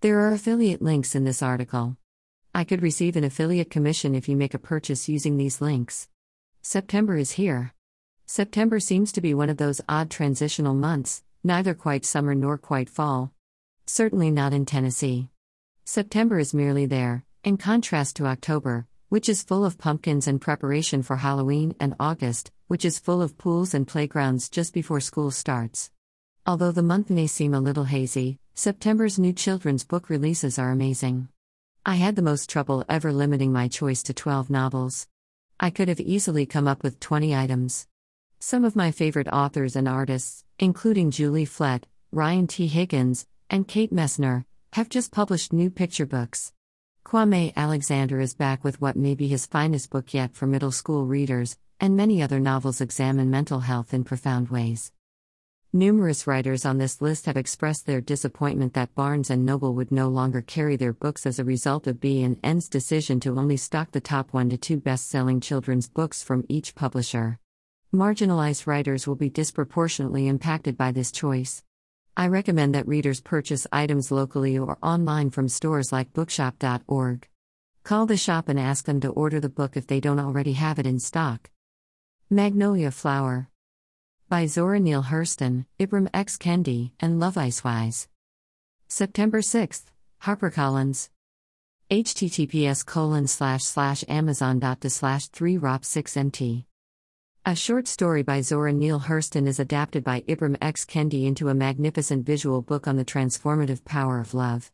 There are affiliate links in this article. I could receive an affiliate commission if you make a purchase using these links. September is here. September seems to be one of those odd transitional months, neither quite summer nor quite fall. Certainly not in Tennessee. September is merely there, in contrast to October, which is full of pumpkins and preparation for Halloween, and August, which is full of pools and playgrounds just before school starts. Although the month may seem a little hazy, September's new children's book releases are amazing. I had the most trouble ever limiting my choice to 12 novels. I could have easily come up with 20 items. Some of my favorite authors and artists, including Julie Flett, Ryan T. Higgins, and Kate Messner, have just published new picture books. Kwame Alexander is back with what may be his finest book yet for middle school readers, and many other novels examine mental health in profound ways. Numerous writers on this list have expressed their disappointment that Barnes and Noble would no longer carry their books as a result of B&N's decision to only stock the top 1 to 2 best-selling children's books from each publisher. Marginalized writers will be disproportionately impacted by this choice. I recommend that readers purchase items locally or online from stores like bookshop.org. Call the shop and ask them to order the book if they don't already have it in stock. Magnolia Flower by Zora Neale Hurston, Ibram X. Kendi, and Loveis Wise. September 6th, HarperCollins. https colon slash slash amazon.de slash 3 rop 6 mt a short story by Zora Neale Hurston is adapted by Ibram X. Kendi into a magnificent visual book on the transformative power of love.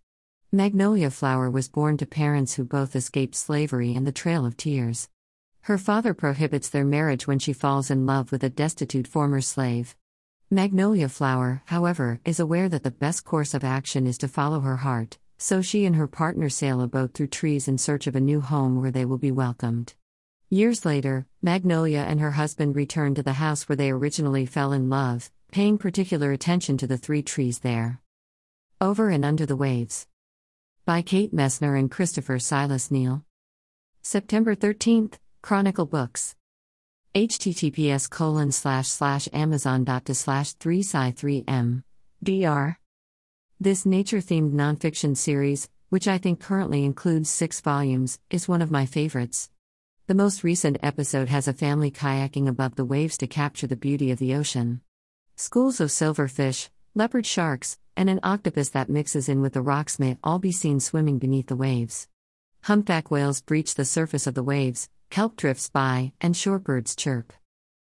Magnolia Flower was born to parents who both escaped slavery and the Trail of Tears. Her father prohibits their marriage when she falls in love with a destitute former slave. Magnolia Flower, however, is aware that the best course of action is to follow her heart, so she and her partner sail a boat through trees in search of a new home where they will be welcomed. Years later, Magnolia and her husband return to the house where they originally fell in love, paying particular attention to the three trees there. Over and Under the Waves. By Kate Messner and Christopher Silas Neal. September 13th, Chronicle Books. https colon slash slash amazon.de slash 3 sci 3 m dr. This nature themed nonfiction series, which I think currently includes six volumes, is one of my favorites. The most recent episode has a family kayaking above the waves to capture the beauty of the ocean. Schools of silverfish, leopard sharks, and an octopus that mixes in with the rocks may all be seen swimming beneath the waves. Humpback whales breach the surface of the waves, kelp drifts by, and shorebirds chirp.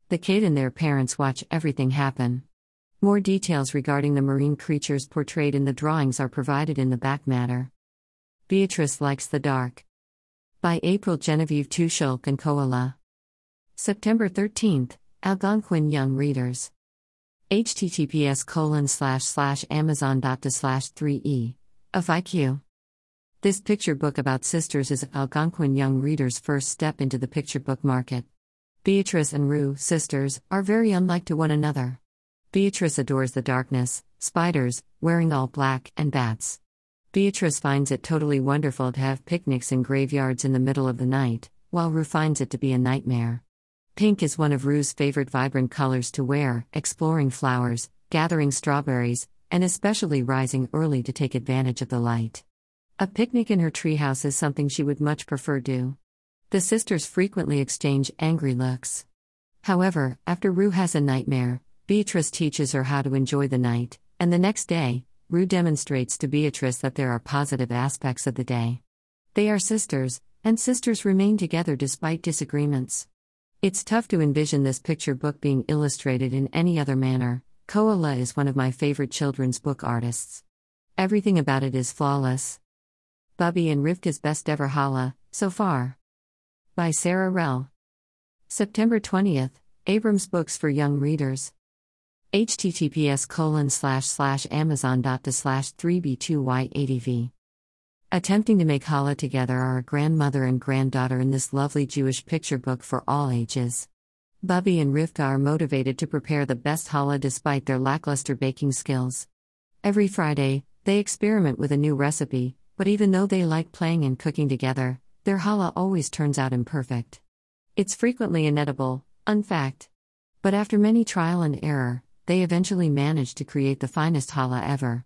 The kid and their parents watch everything happen. More details regarding the marine creatures portrayed in the drawings are provided in the back matter. Beatrice likes the dark by April Genevieve Tucholke and Khoa Le. September 13th, Algonquin Young Readers. https colon slash slash amazon.de slash 3e. Of IQ. This picture book about sisters is Algonquin young readers' first step into the picture book market. Beatrice and Rue, sisters, are very unlike to one another. Beatrice adores the darkness, spiders, wearing all black, and bats. Beatrice finds it totally wonderful to have picnics in graveyards in the middle of the night, while Rue finds it to be a nightmare. Pink is one of Rue's favorite vibrant colors to wear, exploring flowers, gathering strawberries, and especially rising early to take advantage of the light. A picnic in her treehouse is something she would much prefer to do. The sisters frequently exchange angry looks. However, after Rue has a nightmare, Beatrice teaches her how to enjoy the night, and the next day, Rue demonstrates to Beatrice that there are positive aspects of the day. They are sisters, and sisters remain together despite disagreements. It's tough to envision this picture book being illustrated in any other manner. Khoa Le is one of my favorite children's book artists. Everything about it is flawless. Bubby and Rivka's best ever challah, so far. By Sarah Rell. September 20th, Abrams Books for Young Readers https colon slash slash amazon.de slash 3b2y80v. Attempting to make challah together are a grandmother and granddaughter in this lovely Jewish picture book for all ages. Bubby and Rivka are motivated to prepare the best challah despite their lackluster baking skills. Every Friday, they experiment with a new recipe, but even though they like playing and cooking together, their challah always turns out imperfect. It's frequently inedible, unfact. But after many trial and error, they eventually manage to create the finest challah ever.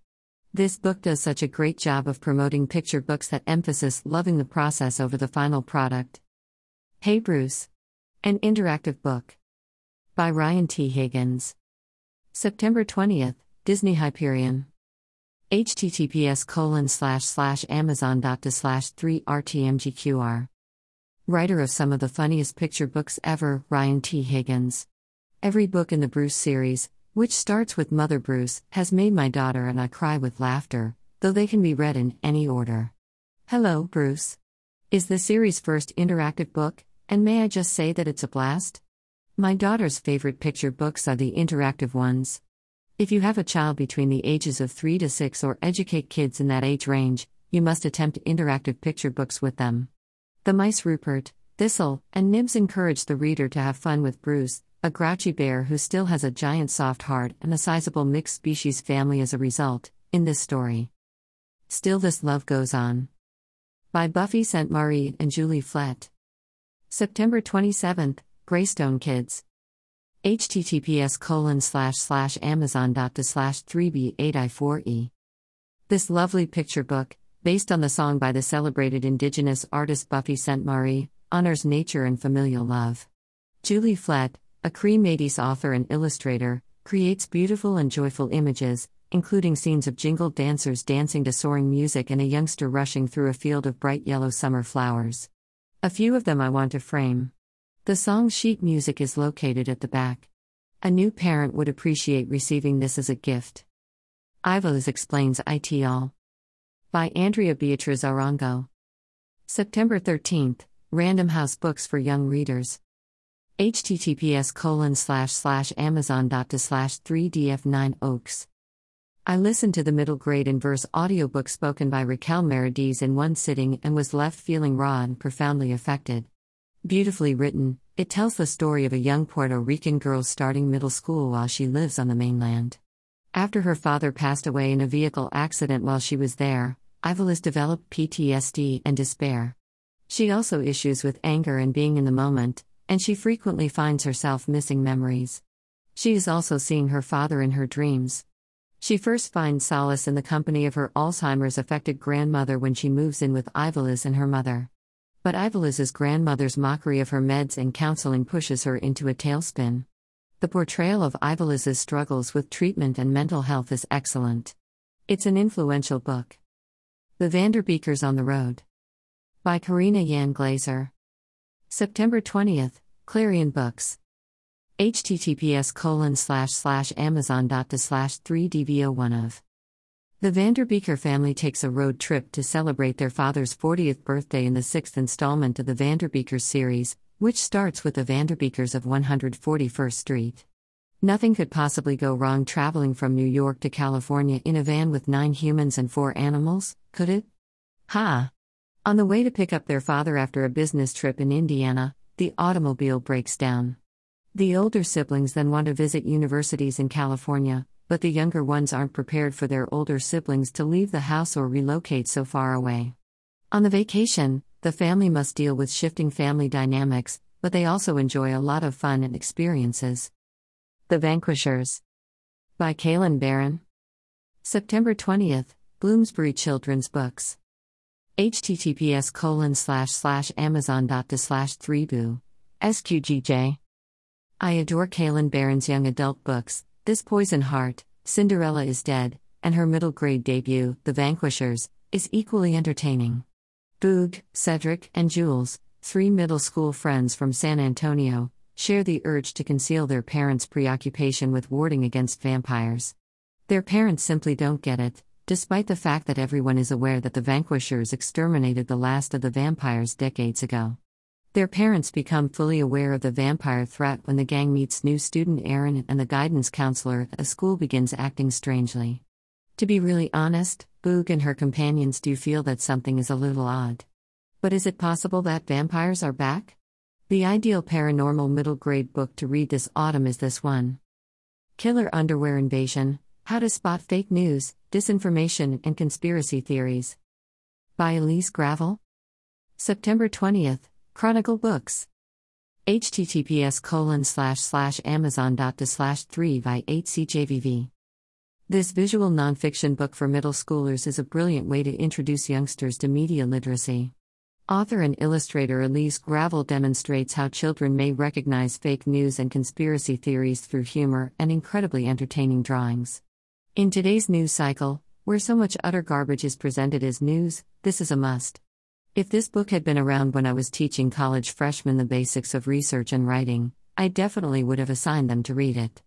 This book does such a great job of promoting picture books that emphasis loving the process over the final product. Hey Bruce. An interactive book. By Ryan T. Higgins. September 20th, Disney Hyperion. Https colon slash slash amazon.to slash 3 rtmgqr. Writer of some of the funniest picture books ever, Ryan T. Higgins. Every book in the Bruce series, which starts with Mother Bruce, has made my daughter and I cry with laughter, though they can be read in any order. Hello, Bruce. Is the series' first interactive book, and may I just say that it's a blast? My daughter's favorite picture books are the interactive ones. If you have a child between the ages of 3 to 6 or educate kids in that age range, you must attempt interactive picture books with them. The mice Rupert, Thistle, and Nibs encourage the reader to have fun with Bruce, a grouchy bear who still has a giant soft heart and a sizable mixed species family as a result, in this story. Still, this love goes on. By Buffy Sainte-Marie and Julie Flett. September 27th, Greystone Kids. Https colon slash slash amazon.to slash 3b8i4e. This lovely picture book, based on the song by the celebrated indigenous artist Buffy Sainte-Marie, honors nature and familial love. Julie Flett, a Cree Métis author and illustrator, creates beautiful and joyful images, including scenes of jingle dancers dancing to soaring music and a youngster rushing through a field of bright yellow summer flowers. A few of them I want to frame. The song sheet music is located at the back. A new parent would appreciate receiving this as a gift. Iveliz explains IT all. By Andrea Beatriz Arango. September 13th, Random House Books for Young Readers https colon slash slash amazon.to slash 3df9 oaks i listened to the middle grade in verse audiobook spoken by raquel merediz in one sitting and was left feeling raw and profoundly affected beautifully written it tells the story of a young puerto rican girl starting middle school while she lives on the mainland after her father passed away in a vehicle accident while she was there iveliz developed ptsd and despair she also issues with anger and being in the moment and she frequently finds herself missing memories. She is also seeing her father in her dreams. She first finds solace in the company of her Alzheimer's affected grandmother when she moves in with Iveliz and her mother. But Iveliz's grandmother's mockery of her meds and counseling pushes her into a tailspin. The portrayal of Iveliz's struggles with treatment and mental health is excellent. It's an influential book. The Vanderbeekers on the Road. By Karina Yan Glazer. September 20th, Clarion Books. https colon slash slash amazon.to slash 3dvo1 of. The Vanderbeeker family takes a road trip to celebrate their father's 40th birthday in the sixth installment of the Vanderbeekers series, which starts with the Vanderbeekers of 141st Street. Nothing could possibly go wrong traveling from New York to California in a van with nine humans and four animals, could it? Ha! On the way to pick up their father after a business trip in Indiana, the automobile breaks down. The older siblings then want to visit universities in California, but the younger ones aren't prepared for their older siblings to leave the house or relocate so far away. On the vacation, the family must deal with shifting family dynamics, but they also enjoy a lot of fun and experiences. The Vanquishers by Kalynn Bayron. September 20th, Bloomsbury Children's Books https colon slash slash slash 3boo sqgj i adore kalynn bayron's young adult books this poison heart cinderella is dead and her middle grade debut the vanquishers is equally entertaining boog cedric and jules three middle school friends from san antonio share the urge to conceal their parents preoccupation with warding against vampires their parents simply don't get it despite the fact that everyone is aware that the Vanquishers exterminated the last of the vampires decades ago. Their parents become fully aware of the vampire threat when the gang meets new student Aaron and the guidance counselor at the school begins acting strangely. To be really honest, Boog and her companions do feel that something is a little odd. But is it possible that vampires are back? The ideal paranormal middle grade book to read this autumn is this one Killer Underwear Invasion How to Spot Fake News, Disinformation and Conspiracy Theories. By Elise Gravel. September 20th, Chronicle Books. https colon slash slash amazon.to slash 3 by 8 cjvv. This visual nonfiction book for middle schoolers is a brilliant way to introduce youngsters to media literacy. Author and illustrator Elise Gravel demonstrates how children may recognize fake news and conspiracy theories through humor and incredibly entertaining drawings. In today's news cycle, where so much utter garbage is presented as news, this is a must. If this book had been around when I was teaching college freshmen the basics of research and writing, I definitely would have assigned them to read it.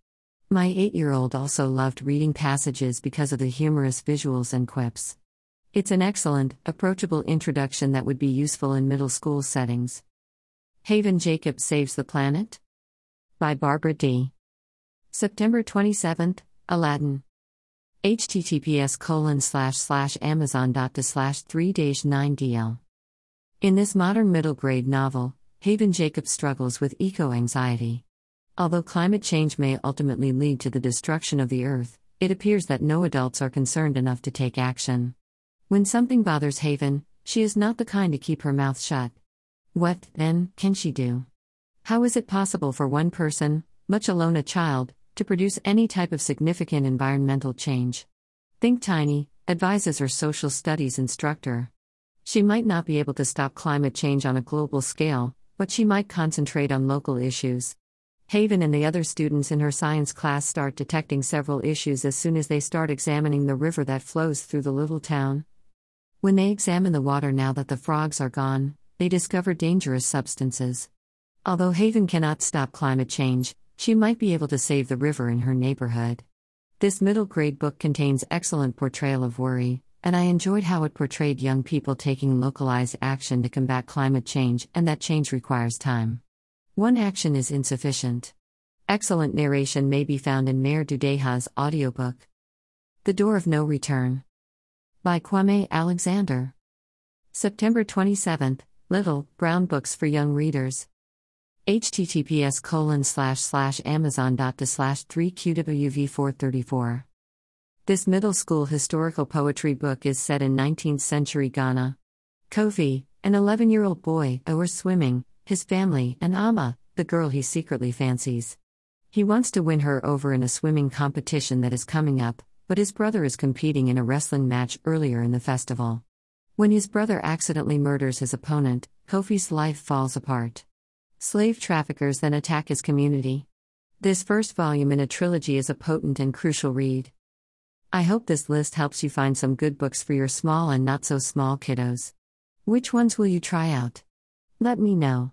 My eight year old also loved reading passages because of the humorous visuals and quips. It's an excellent, approachable introduction that would be useful in middle school settings. Haven Jacob Saves the Planet? By Barbara Dee September 27th, Aladdin. https colon slash slash amazon dot slash 3 dash 9 dl. In this modern middle grade novel, Haven Jacobs struggles with eco anxiety. Although climate change may ultimately lead to the destruction of the earth, it appears that no adults are concerned enough to take action. When something bothers Haven, she is not the kind to keep her mouth shut. What, then, can she do? How is it possible for one person, much alone a child, to produce any type of significant environmental change? Think Tiny, advises her social studies instructor. She might not be able to stop climate change on a global scale, but she might concentrate on local issues. Haven and the other students in her science class start detecting several issues as soon as they start examining the river that flows through the little town, when they examine the water now that the frogs are gone, they discover dangerous substances. Although Haven cannot stop climate change, she might be able to save the river in her neighborhood. This middle grade book contains excellent portrayal of worry, and I enjoyed how it portrayed young people taking localized action to combat climate change and that change requires time. One action is insufficient. Excellent narration may be found in Mayor Dudeha's audiobook. The Door of No Return by Kwame Alexander. September 27th, Little, Brown Books for Young Readers. https colon slash slash amazon dot slash 3qwv 434. This middle school historical poetry book is set in 19th century Ghana. Kofi, an 11 year old boy, are swimming, his family, and Ama, the girl he secretly fancies. He wants to win her over in a swimming competition that is coming up, but his brother is competing in a wrestling match earlier in the festival. When his brother accidentally murders his opponent, Kofi's life falls apart. Slave traffickers then attack his community. This first volume in a trilogy is a potent and crucial read. I hope this list helps you find some good books for your small and not so small kiddos. Which ones will you try out? Let me know.